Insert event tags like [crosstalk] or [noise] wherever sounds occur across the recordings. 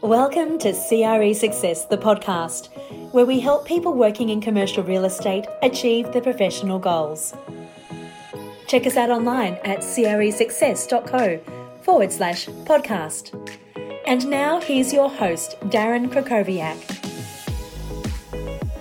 Welcome to CRE Success, the podcast, where we help people working in commercial real estate achieve their professional goals. Check us out online at cresuccess.co forward slash podcast. And now here's your host, Darren Krakowiak.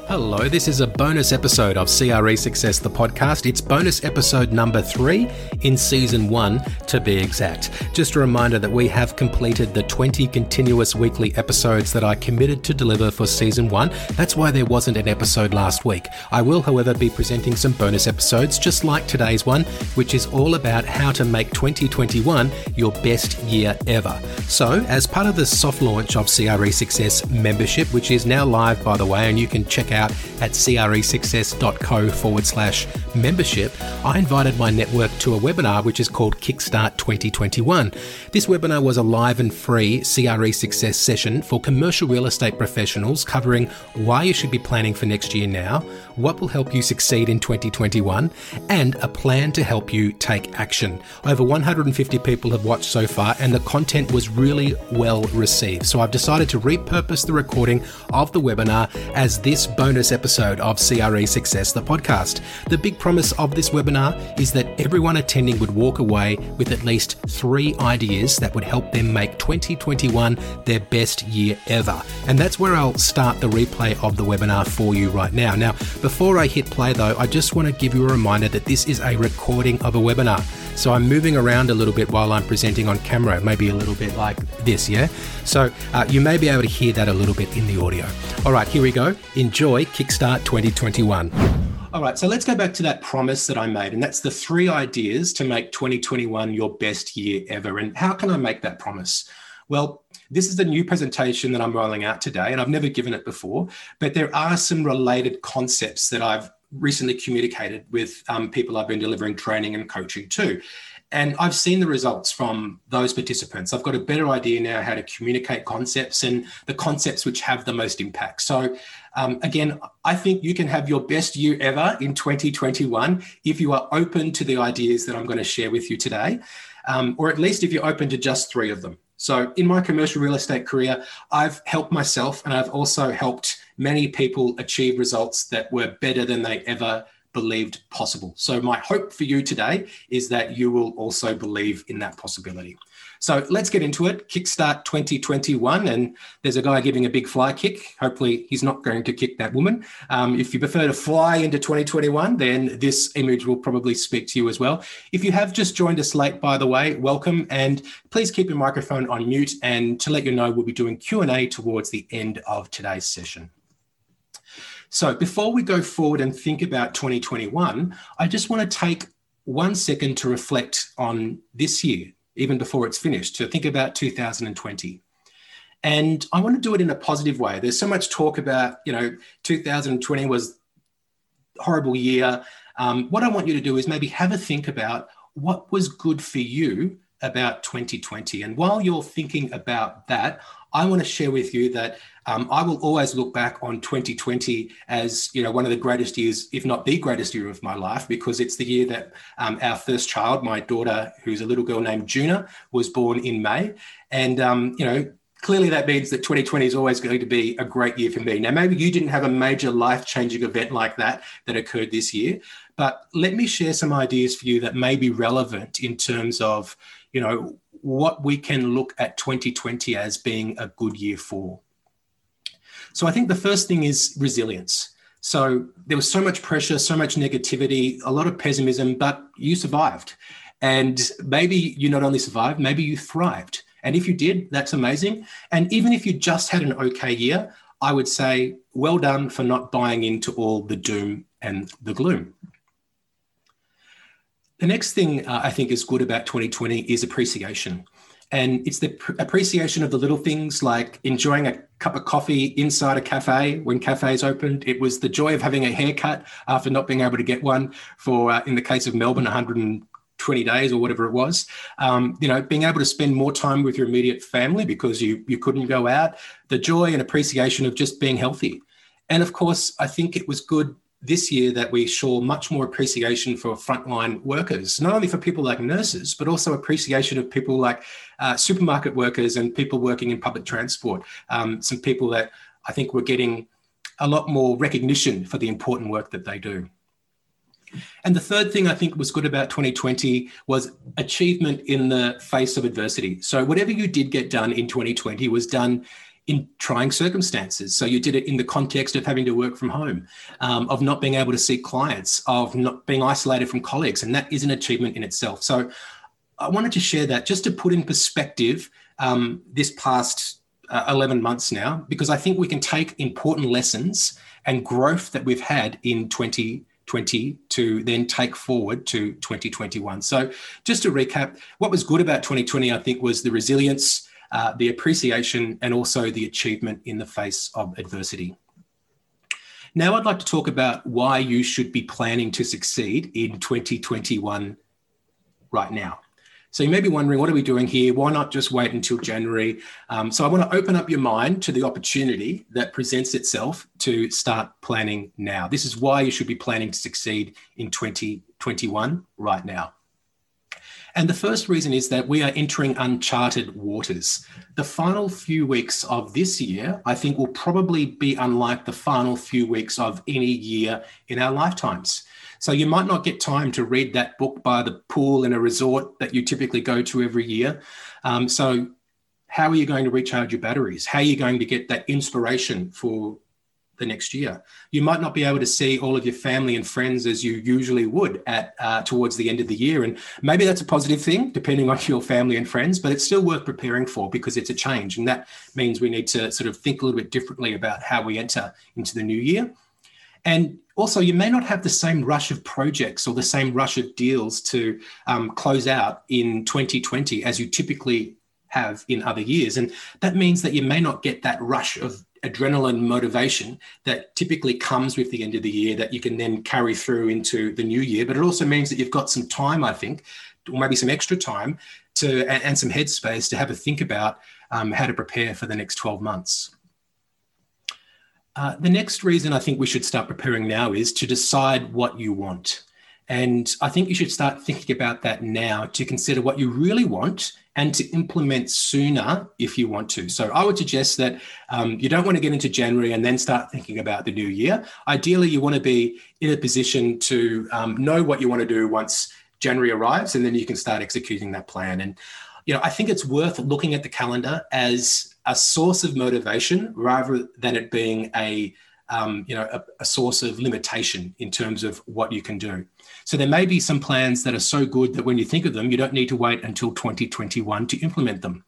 Hello, this is a bonus episode of CRE Success, the podcast. It's bonus episode number three in season one, to be exact. Just a reminder that we have completed the 20 continuous weekly episodes that I committed to deliver for season one. That's why there wasn't an episode last week. I will, however, be presenting some bonus episodes, just like today's one, which is all about how to make 2021 your best year ever. So, as part of the soft launch of CRE Success membership, which is now live, by the way, and you can check out out at cresuccess.co forward slash membership, I invited my network to a webinar which is called Kickstart 2021. This webinar was a live and free CRE Success session for commercial real estate professionals covering why you should be planning for next year now, what will help you succeed in 2021, and a plan to help you take action. Over 150 people have watched so far, and the content was really well received. So I've decided to repurpose the recording of the webinar as this bonus bonus episode of CRE Success, the podcast. The big promise of this webinar is that everyone attending would walk away with at least three ideas that would help them make 2021 their best year ever. And that's where I'll start the replay of the webinar for you right now. Now, before I hit play though, I just want to give you a reminder that this is a recording of a webinar. So I'm moving around a little bit while I'm presenting on camera, maybe a little bit like this, yeah? So uh, you may be able to hear that a little bit in the audio. All right, here we go. Enjoy Kickstart 2021. All right, so let's go back to that promise that I made, and that's the three ideas to make 2021 your best year ever. And how can I make that promise? Well, this is the new presentation that I'm rolling out today, and I've never given it before, but there are some related concepts that I've recently communicated with um, people I've been delivering training and coaching to. And I've seen the results from those participants. I've got a better idea now how to communicate concepts and the concepts which have the most impact. So, um, again, I think you can have your best year ever in 2021 if you are open to the ideas that I'm going to share with you today, um, or at least if you're open to just three of them. So, in my commercial real estate career, I've helped myself and I've also helped many people achieve results that were better than they ever believed possible. So, my hope for you today is that you will also believe in that possibility. So let's get into it. Kickstart 2021. And there's a guy giving a big fly kick. Hopefully, he's not going to kick that woman. Um, if you prefer to fly into 2021, then this image will probably speak to you as well. If you have just joined us late, by the way, welcome. And please keep your microphone on mute. And to let you know, we'll be doing Q&A towards the end of today's session. So before we go forward and think about 2021, I just want to take one second to reflect on this year, even before it's finished, to think about 2020. And I want to do it in a positive way. There's so much talk about, you know, 2020 was horrible year. Um, what I want you to do is maybe have a think about what was good for you about 2020. And while you're thinking about that, I want to share with you that um, I will always look back on 2020 as you know one of the greatest years, if not the greatest year of my life, because it's the year that um, our first child, my daughter, who's a little girl named Juna, was born in May, and um, you know clearly that means that 2020 is always going to be a great year for me. Now, maybe you didn't have a major life changing event like that that occurred this year, but let me share some ideas for you that may be relevant in terms of, you know, what we can look at 2020 as being a good year for. So I think the first thing is resilience. So there was so much pressure, so much negativity, a lot of pessimism, but you survived. And maybe you not only survived, maybe you thrived. And if you did, that's amazing. And even if you just had an okay year, I would say, well done for not buying into all the doom and the gloom. The next thing uh, I think is good about 2020 is appreciation. And it's the pr- appreciation of the little things like enjoying a cup of coffee inside a cafe when cafes opened. It was the joy of having a haircut after not being able to get one for, uh, in the case of Melbourne, 120 days or whatever it was. Um, you know, being able to spend more time with your immediate family because you you couldn't go out. The joy and appreciation of just being healthy. And of course, I think it was good this year that we saw much more appreciation for frontline workers, not only for people like nurses, but also appreciation of people like uh, supermarket workers and people working in public transport. Um, some people that I think were getting a lot more recognition for the important work that they do. And the third thing I think was good about 2020 was achievement in the face of adversity. So, whatever you did get done in 2020 was done in trying circumstances. So you did it in the context of having to work from home, um, of not being able to see clients, of not being isolated from colleagues, and that is an achievement in itself. So I wanted to share that just to put in perspective um, this past uh, 11 months now, because I think we can take important lessons and growth that we've had in 2020 to then take forward to 2021. So just to recap, what was good about 2020, I think, was the resilience uh, the appreciation and also the achievement in the face of adversity. Now, I'd like to talk about why you should be planning to succeed in 2021 right now. So you may be wondering, what are we doing here? Why not just wait until January? Um, so I want to open up your mind to the opportunity that presents itself to start planning now. This is why you should be planning to succeed in 2021 right now. And the first reason is that we are entering uncharted waters. The final few weeks of this year, I think, will probably be unlike the final few weeks of any year in our lifetimes. So you might not get time to read that book by the pool in a resort that you typically go to every year. Um, so, how are you going to recharge your batteries? How are you going to get that inspiration for the next year. You might not be able to see all of your family and friends as you usually would at uh, towards the end of the year, and maybe that's a positive thing, depending on [laughs] your family and friends. But it's still worth preparing for because it's a change, and that means we need to sort of think a little bit differently about how we enter into the new year. And also, you may not have the same rush of projects or the same rush of deals to um, close out in 2020 as you typically have in other years. And that means that you may not get that rush of adrenaline motivation that typically comes with the end of the year that you can then carry through into the new year. But it also means that you've got some time, I think, or maybe some extra time to and, some headspace to have a think about um, how to prepare for the next 12 months. Uh, the next reason I think we should start preparing now is to decide what you want. And I think you should start thinking about that now to consider what you really want and to implement sooner if you want to. So I would suggest that um, you don't want to get into January and then start thinking about the new year. Ideally, you want to be in a position to um, know what you want to do once January arrives, and then you can start executing that plan. And you know, I think it's worth looking at the calendar as a source of motivation rather than it being a um, you know, a, a, source of limitation in terms of what you can do. So there may be some plans that are so good that when you think of them, you don't need to wait until 2021 to implement them.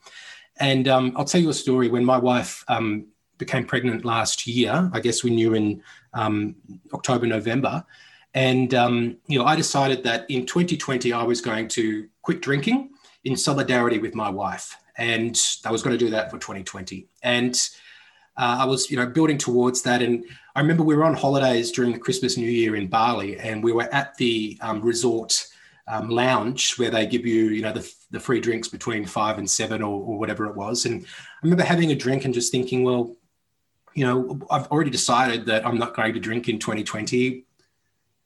And um, I'll tell you a story. When my wife um, became pregnant last year, I guess we knew in um, October, November, and um, you know, I decided that in 2020 I was going to quit drinking in solidarity with my wife, and I was going to do that for 2020. And uh, I was, you know, building towards that. And I remember we were on holidays during the Christmas New Year in Bali, and we were at the um, resort um, lounge where they give you, you know, the, the free drinks between five and seven or, or whatever it was. And I remember having a drink and just thinking, well, you know, I've already decided that I'm not going to drink in 2020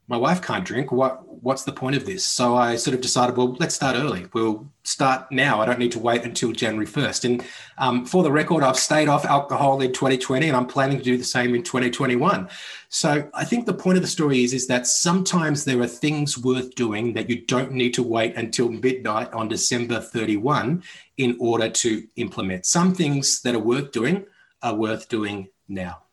my wife can't drink. What what's the point of this? So I sort of decided, well, let's start early. We'll start now. I don't need to wait until January 1st. And um, for the record, I've stayed off alcohol in 2020 and I'm planning to do the same in 2021. So I think the point of the story is, is that sometimes there are things worth doing that you don't need to wait until midnight on December 31 in order to implement. Some things that are worth doing are worth doing now.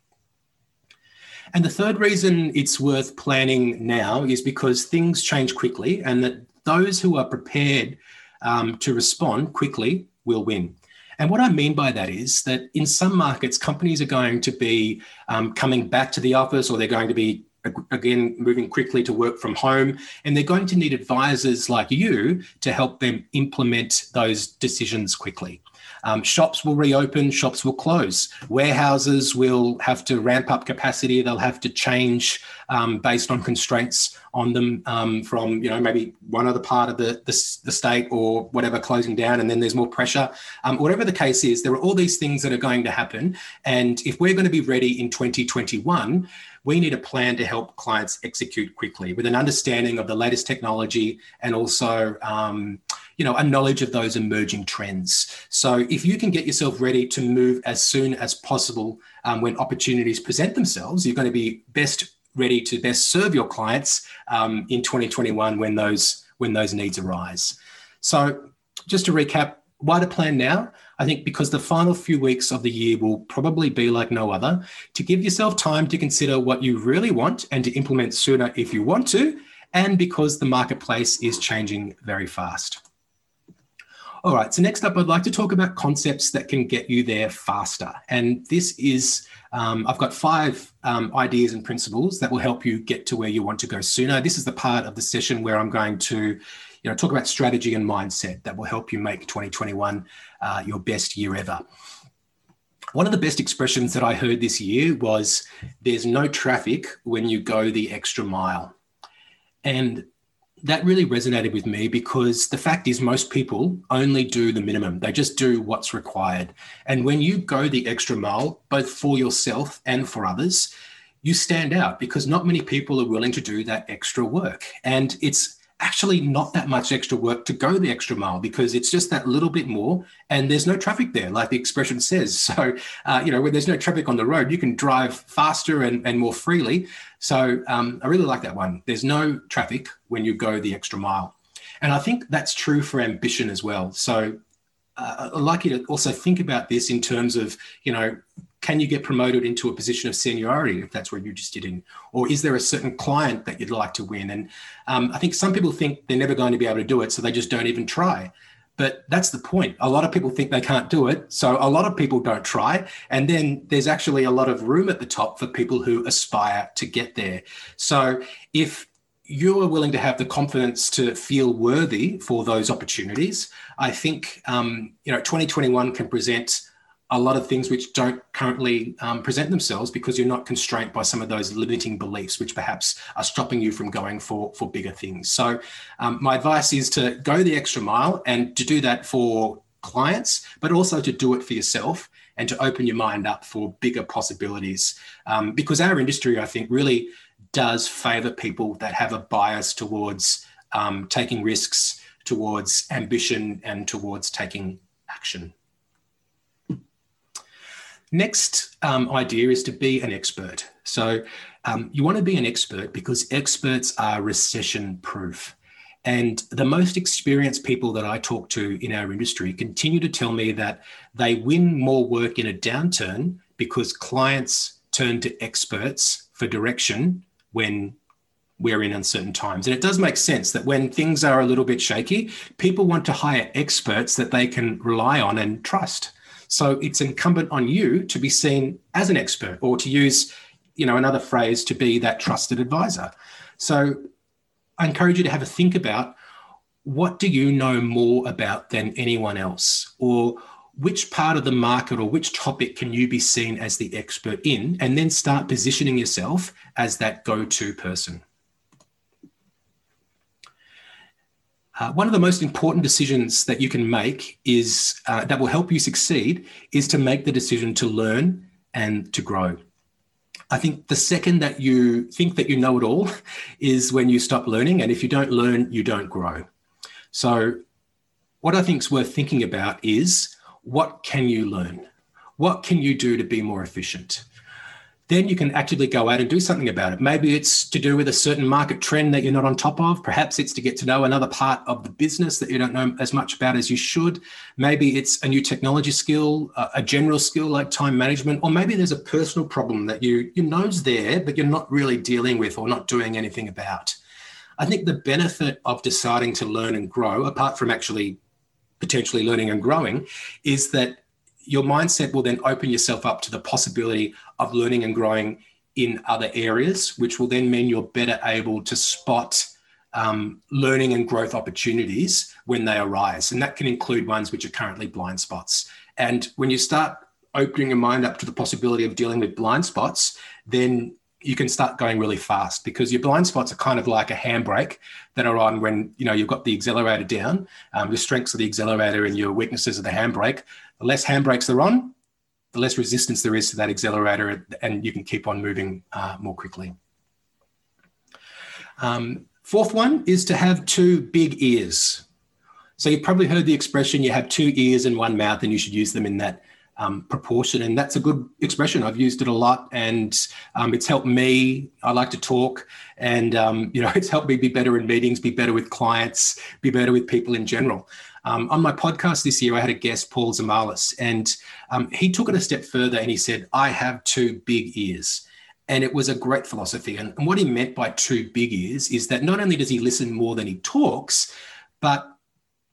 And the third reason it's worth planning now is because things change quickly, and that those who are prepared um, to respond quickly will win. And what I mean by that is that in some markets, companies are going to be um, coming back to the office or they're going to be again moving quickly to work from home and they're going to need advisors like you to help them implement those decisions quickly um, shops will reopen, shops will close. Warehouses will have to ramp up capacity. They'll have to change um, based on constraints on them um, from, you know, maybe one other part of the, the, the, state or whatever closing down, and then there's more pressure. Um, whatever the case is, there are all these things that are going to happen. And if we're going to be ready in 2021, we need a plan to help clients execute quickly with an understanding of the latest technology and also um, you know a knowledge of those emerging trends. So if you can get yourself ready to move as soon as possible um, when opportunities present themselves you're going to be best ready to best serve your clients um, in 2021 when those when those needs arise. So just to recap why to plan now. I think because the final few weeks of the year will probably be like no other, to give yourself time to consider what you really want and to implement sooner if you want to, and because the marketplace is changing very fast. All right, so next up, I'd like to talk about concepts that can get you there faster. And this is, um, I've got five um, ideas and principles that will help you get to where you want to go sooner. This is the part of the session where I'm going to you know, talk about strategy and mindset that will help you make 2021 uh, your best year ever. One of the best expressions that I heard this year was there's no traffic when you go the extra mile. And that really resonated with me because the fact is, most people only do the minimum. They just do what's required. And when you go the extra mile, both for yourself and for others, you stand out because not many people are willing to do that extra work. And it's actually not that much extra work to go the extra mile because it's just that little bit more and there's no traffic there like the expression says. [laughs] So uh, you know when there's no traffic on the road you can drive faster and, and more freely. So um, i really like that one. There's no traffic when you go the extra mile. And i think that's true for ambition as well. So uh, i'd like you to also think about this in terms of you know can you get promoted into a position of seniority if that's where you're interested in or is there a certain client that you'd like to win? And um, i think some people think they're never going to be able to do it so they just don't even try. But that's the point. A lot of people think they can't do it so a lot of people don't try. And then there's actually a lot of room at the top for people who aspire to get there. So if you are willing to have the confidence to feel worthy for those opportunities i think um, you know 2021 can present a lot of things which don't currently um, present themselves because you're not constrained by some of those limiting beliefs which perhaps are stopping you from going for for bigger things. So um, my advice is to go the extra mile and to do that for clients but also to do it for yourself and to open your mind up for bigger possibilities. Um, because our industry i think really does favor people that have a bias towards um, taking risks towards ambition and towards taking action Next um, idea is to be an expert. So um, you want to be an expert because experts are recession proof. And the most experienced people that I talk to in our industry continue to tell me that they win more work in a downturn because clients turn to experts for direction when we're in uncertain times. And it does make sense that when things are a little bit shaky, people want to hire experts that they can rely on and trust. So it's incumbent on you to be seen as an expert or to use, you know, another phrase to be that trusted advisor. So I encourage you to have a think about what do you know more about than anyone else? Or which part of the market or which topic can you be seen as the expert in? And then start positioning yourself as that go to person. Uh, one of the most important decisions that you can make is uh, that will help you succeed is to make the decision to learn and to grow. I think the second that you think that you know it all [laughs] is when you stop learning. And if you don't learn, you don't grow. So, what I think is worth thinking about is what can you learn? What can you do to be more efficient? Then you can actively go out and do something about it. Maybe it's to do with a certain market trend that you're not on top of. Perhaps it's to get to know another part of the business that you don't know as much about as you should. Maybe it's a new technology skill, a general skill like time management, or maybe there's a personal problem that you you know's there, but you're not really dealing with or not doing anything about. I think the benefit of deciding to learn and grow, apart from actually potentially learning and growing, is that your mindset will then open yourself up to the possibility of learning and growing in other areas, which will then mean you're better able to spot um, learning and growth opportunities when they arise. And that can include ones which are currently blind spots. And when you start opening your mind up to the possibility of dealing with blind spots, then you can start going really fast because your blind spots are kind of like a handbrake that are on when you know you've got the accelerator down. Um, your strengths are the accelerator and your weaknesses are the handbrake. The less handbrakes are on, the less resistance there is to that accelerator, and you can keep on moving uh, more quickly. Um, fourth one is to have two big ears. So you've probably heard the expression you have two ears and one mouth, and you should use them in that um, proportion. And that's a good expression. I've used it a lot, and um, it's helped me. I like to talk, and um, you know, [laughs] it's helped me be better in meetings, be better with clients, be better with people in general. Um, on my podcast this year, I had a guest, Paul Zamalis, and um, he took it a step further and he said, I have two big ears. And it was a great philosophy. And, and what he meant by two big ears is that not only does he listen more than he talks, but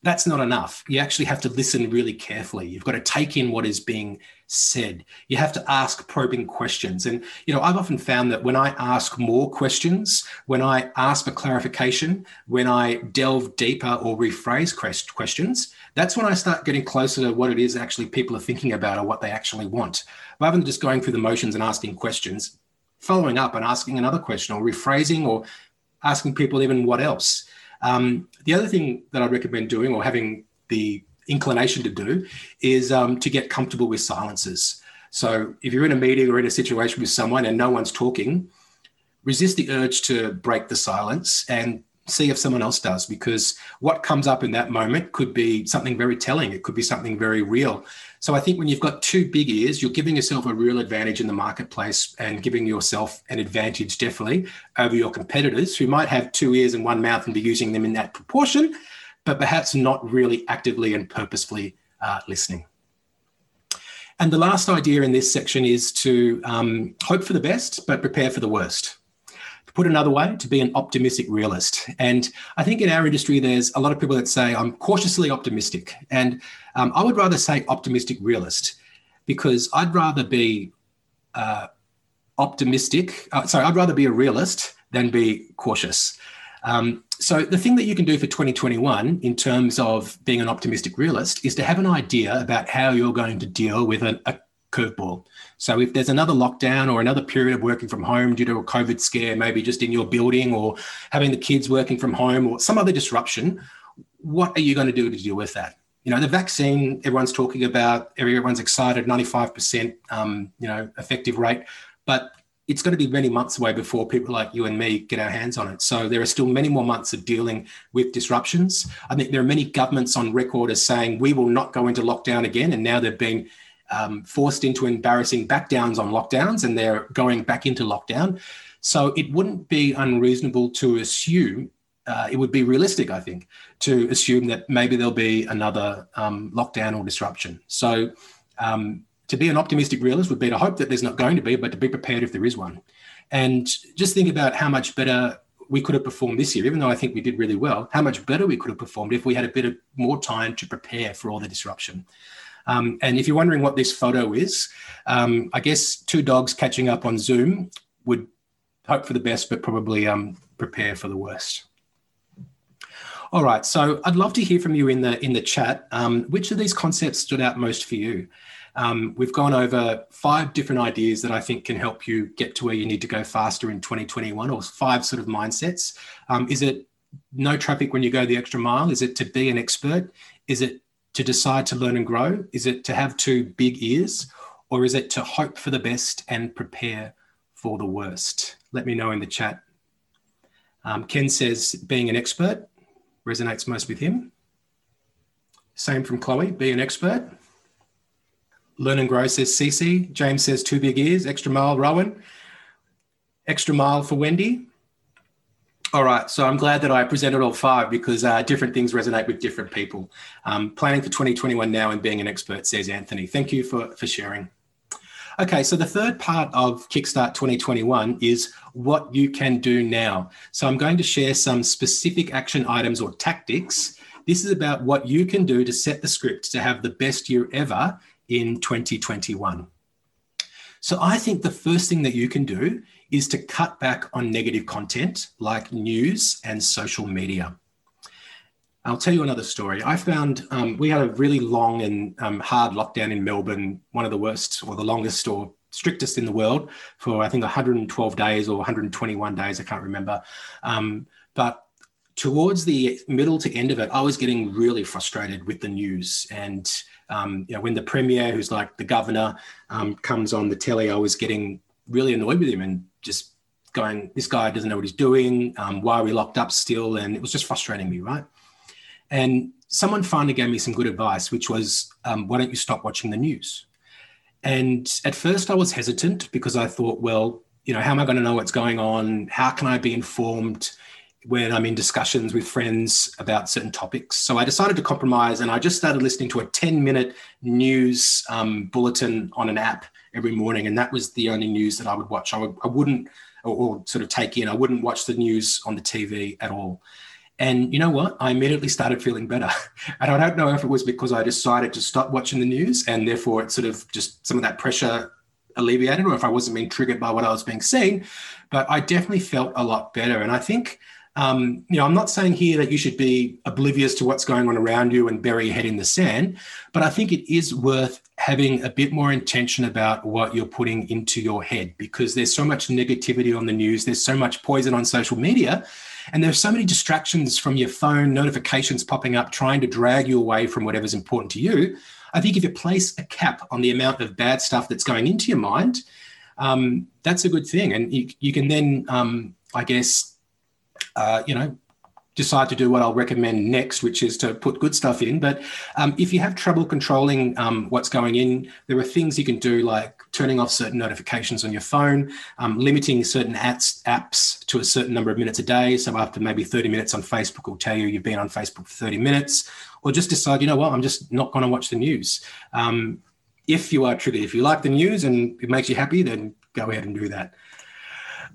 that's not enough. You actually have to listen really carefully. You've got to take in what is being said. You have to ask probing questions. And, you know, I've often found that when I ask more questions, when I ask for clarification, when I delve deeper or rephrase questions, that's when I start getting closer to what it is actually people are thinking about or what they actually want. Rather than just going through the motions and asking questions, following up and asking another question or rephrasing or asking people even what else um, the other thing that I'd recommend doing or having the inclination to do is um, to get comfortable with silences. So if you're in a meeting or in a situation with someone and no one's talking, resist the urge to break the silence and see if someone else does because what comes up in that moment could be something very telling it could be something very real so I think when you've got two big ears, you're giving yourself a real advantage in the marketplace and giving yourself an advantage definitely over your competitors who might have two ears and one mouth and be using them in that proportion, but perhaps not really actively and purposefully uh, listening. And the last idea in this section is to um, hope for the best, but prepare for the worst. Put another way, to be an optimistic realist. And I think in our industry, there's a lot of people that say, I'm cautiously optimistic. And um, I would rather say optimistic realist because I'd rather be uh, optimistic. Uh, sorry, I'd rather be a realist than be cautious. Um, so the thing that you can do for 2021 in terms of being an optimistic realist is to have an idea about how you're going to deal with an, a curveball. So if there's another lockdown or another period of working from home due to a COVID scare, maybe just in your building or having the kids working from home or some other disruption, what are you going to do to deal with that? You know, the vaccine, everyone's talking about, everyone's excited, 95%, um, you know, effective rate, but it's going to be many months away before people like you and me get our hands on it. So there are still many more months of dealing with disruptions. I think there are many governments on record as saying we will not go into lockdown again, and now they've been um, forced into embarrassing backdowns on lockdowns and they're going back into lockdown. So it wouldn't be unreasonable to assume, uh, it would be realistic, I think, to assume that maybe there'll be another um, lockdown or disruption. So um, to be an optimistic realist would be to hope that there's not going to be, but to be prepared if there is one. And just think about how much better we could have performed this year, even though I think we did really well, how much better we could have performed if we had a bit of more time to prepare for all the disruption. Um, and if you're wondering what this photo is, um, I guess two dogs catching up on Zoom would hope for the best, but probably um, prepare for the worst. All right, so I'd love to hear from you in the in the chat. Um, which of these concepts stood out most for you? Um, we've gone over five different ideas that I think can help you get to where you need to go faster in 2021, or five sort of mindsets. Um, is it no traffic when you go the extra mile? Is it to be an expert? Is it to decide to learn and grow? Is it to have two big ears? Or is it to hope for the best and prepare for the worst? Let me know in the chat. Um, Ken says being an expert resonates most with him. Same from Chloe, be an expert. Learn and grow says Cece. James says two big ears, extra mile, Rowan. Extra mile for Wendy. All right, so I'm glad that I presented all five because uh, different things resonate with different people. Um, planning for 2021 now and being an expert, says Anthony. Thank you for, for sharing. Okay, so the third part of Kickstart 2021 is what you can do now. So I'm going to share some specific action items or tactics. This is about what you can do to set the script to have the best year ever in 2021. So I think the first thing that you can do is to cut back on negative content like news and social media. I'll tell you another story. I found um, we had a really long and um, hard lockdown in Melbourne, one of the worst or the longest or strictest in the world for I think 112 days or 121 days, I can't remember. Um, but towards the middle to end of it, I was getting really frustrated with the news and Um, you know, when the premier, who's like the governor, um, comes on the telly, I was getting really annoyed with him and just going, "This guy doesn't know what he's doing. Um, why are we locked up still?" And it was just frustrating me, right? And someone finally gave me some good advice, which was, um, "Why don't you stop watching the news?" And at first, I was hesitant because I thought, well, you know, how am I going to know what's going on? How can I be informed when I'm in discussions with friends about certain topics? So I decided to compromise and I just started listening to a 10 minute news um, bulletin on an app every morning. And that was the only news that I would watch. I, would, I wouldn't, or, or sort of take in, I wouldn't watch the news on the TV at all. And you know what? I immediately started feeling better. [laughs] And I don't know if it was because I decided to stop watching the news and therefore it sort of just some of that pressure alleviated or if I wasn't being triggered by what I was being seen. But I definitely felt a lot better. And I think, um, you know, I'm not saying here that you should be oblivious to what's going on around you and bury your head in the sand, but I think it is worth having a bit more intention about what you're putting into your head because there's so much negativity on the news, there's so much poison on social media and there's so many distractions from your phone, notifications popping up, trying to drag you away from whatever's important to you. I think if you place a cap on the amount of bad stuff that's going into your mind, um, that's a good thing. And you, you can then, um, I guess, uh, you know, decide to do what I'll recommend next, which is to put good stuff in. But um, if you have trouble controlling um, what's going in, there are things you can do like turning off certain notifications on your phone, um, limiting certain apps, to a certain number of minutes a day. So after maybe 30 minutes on Facebook will tell you you've been on Facebook for 30 minutes, or just decide, you know what, I'm just not going to watch the news. Um, if you are triggered, if you like the news and it makes you happy, then go ahead and do that.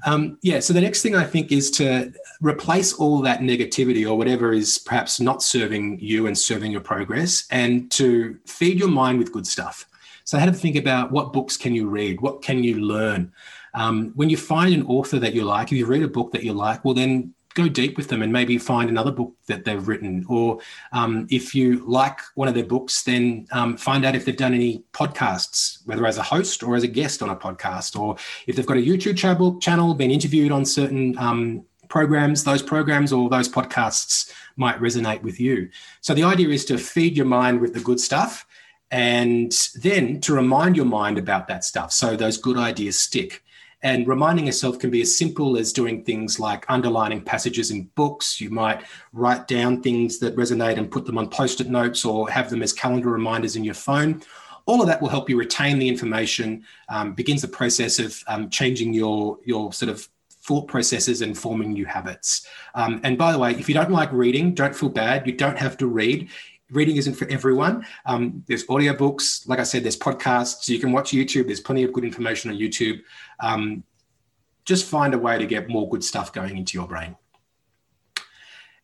Um, yeah, so the next thing I think is to replace all that negativity or whatever is perhaps not serving you and serving your progress and to feed your mind with good stuff. So, how to think about what books can you read? What can you learn? Um, when you find an author that you like, if you read a book that you like, well, then go deep with them and maybe find another book that they've written. Or um, if you like one of their books, then um, find out if they've done any podcasts, whether as a host or as a guest on a podcast, or if they've got a YouTube channel, channel been interviewed on certain um, programs, those programs or those podcasts might resonate with you. So the idea is to feed your mind with the good stuff and then to remind your mind about that stuff so those good ideas stick. And reminding yourself can be as simple as doing things like underlining passages in books. You might write down things that resonate and put them on post it notes or have them as calendar reminders in your phone. All of that will help you retain the information, um, begins the process of um, changing your, your sort of thought processes and forming new habits. Um, and by the way, if you don't like reading, don't feel bad. You don't have to read reading isn't for everyone. Um, there's audiobooks. Like I said, there's podcasts. You can watch YouTube. There's plenty of good information on YouTube. Um, just find a way to get more good stuff going into your brain.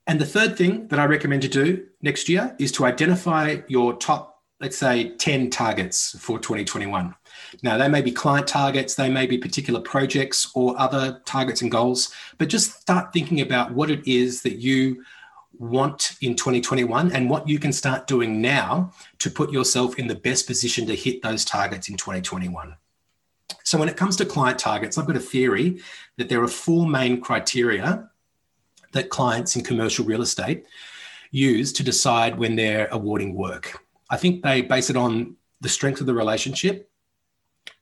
And the third thing that I recommend to do next year is to identify your top, let's say, 10 targets for 2021. Now, they may be client targets, they may be particular projects or other targets and goals, but just start thinking about what it is that you want in 2021 and what you can start doing now to put yourself in the best position to hit those targets in 2021. So, when it comes to client targets, I've got a theory that there are four main criteria that clients in commercial real estate use to decide when they're awarding work. I think they base it on the strength of the relationship,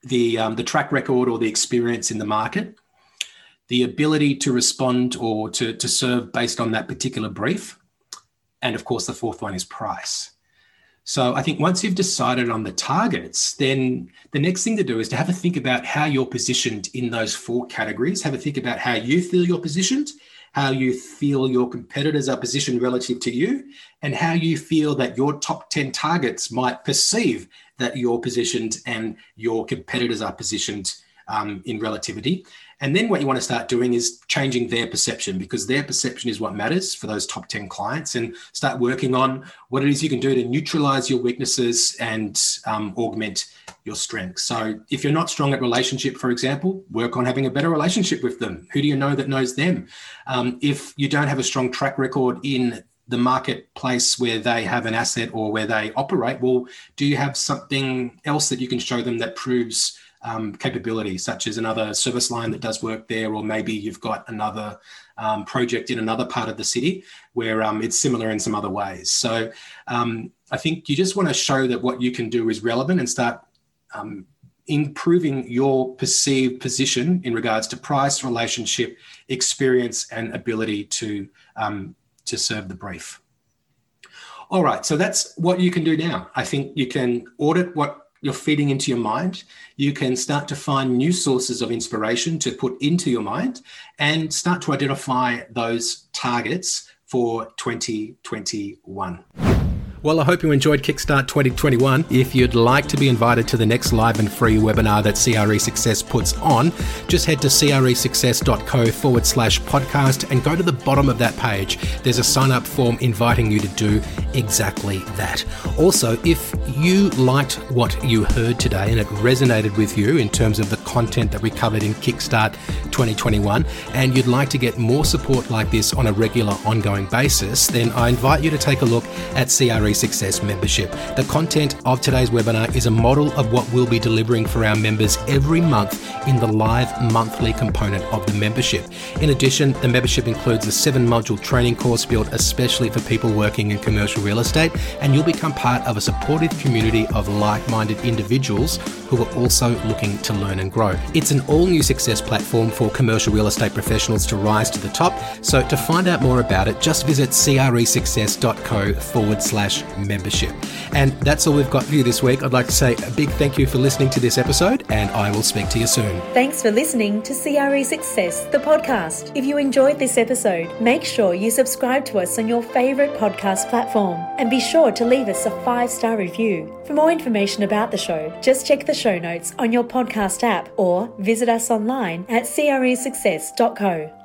the, um, the track record or the experience in the market, the ability to respond or to, to serve based on that particular brief. And of course, the fourth one is price. So I think once you've decided on the targets, then the next thing to do is to have a think about how you're positioned in those four categories. Have a think about how you feel you're positioned, how you feel your competitors are positioned relative to you, and how you feel that your top 10 targets might perceive that you're positioned and your competitors are positioned um, in relativity. And then what you want to start doing is changing their perception because their perception is what matters for those top 10 clients and start working on what it is you can do to neutralize your weaknesses and um, augment your strengths. So if you're not strong at relationship, for example, work on having a better relationship with them. Who do you know that knows them? Um, if you don't have a strong track record in the marketplace where they have an asset or where they operate, well, do you have something else that you can show them that proves um, capability, such as another service line that does work there, or maybe you've got another um, project in another part of the city where um, it's similar in some other ways. So, um, I think you just want to show that what you can do is relevant and start um, improving your perceived position in regards to price, relationship, experience, and ability to um, to serve the brief. All right, so that's what you can do now. I think you can audit what you're feeding into your mind. You can start to find new sources of inspiration to put into your mind and start to identify those targets for 2021. Well, I hope you enjoyed Kickstart 2021. If you'd like to be invited to the next live and free webinar that CRE Success puts on, just head to cresuccess.co forward slash podcast and go to the bottom of that page. There's a sign up form inviting you to do exactly that. Also, if you liked what you heard today and it resonated with you in terms of the content that we covered in Kickstart 2021, and you'd like to get more support like this on a regular, ongoing basis, then I invite you to take a look at CRE Success membership. The content of today's webinar is a model of what we'll be delivering for our members every month in the live monthly component of the membership. In addition, the membership includes a seven module training course built especially for people working in commercial real estate, and you'll become part of a supportive community of like minded individuals who are also looking to learn and grow. It's an all new success platform for commercial real estate professionals to rise to the top. So, to find out more about it, just visit cresuccess.co forward slash membership. And that's all we've got for you this week. I'd like to say a big thank you for listening to this episode, and I will speak to you soon. Thanks for listening to CRE Success, the podcast. If you enjoyed this episode, make sure you subscribe to us on your favourite podcast platform and be sure to leave us a five star review. For more information about the show, just check the show notes on your podcast app or visit us online at cresuccess.co.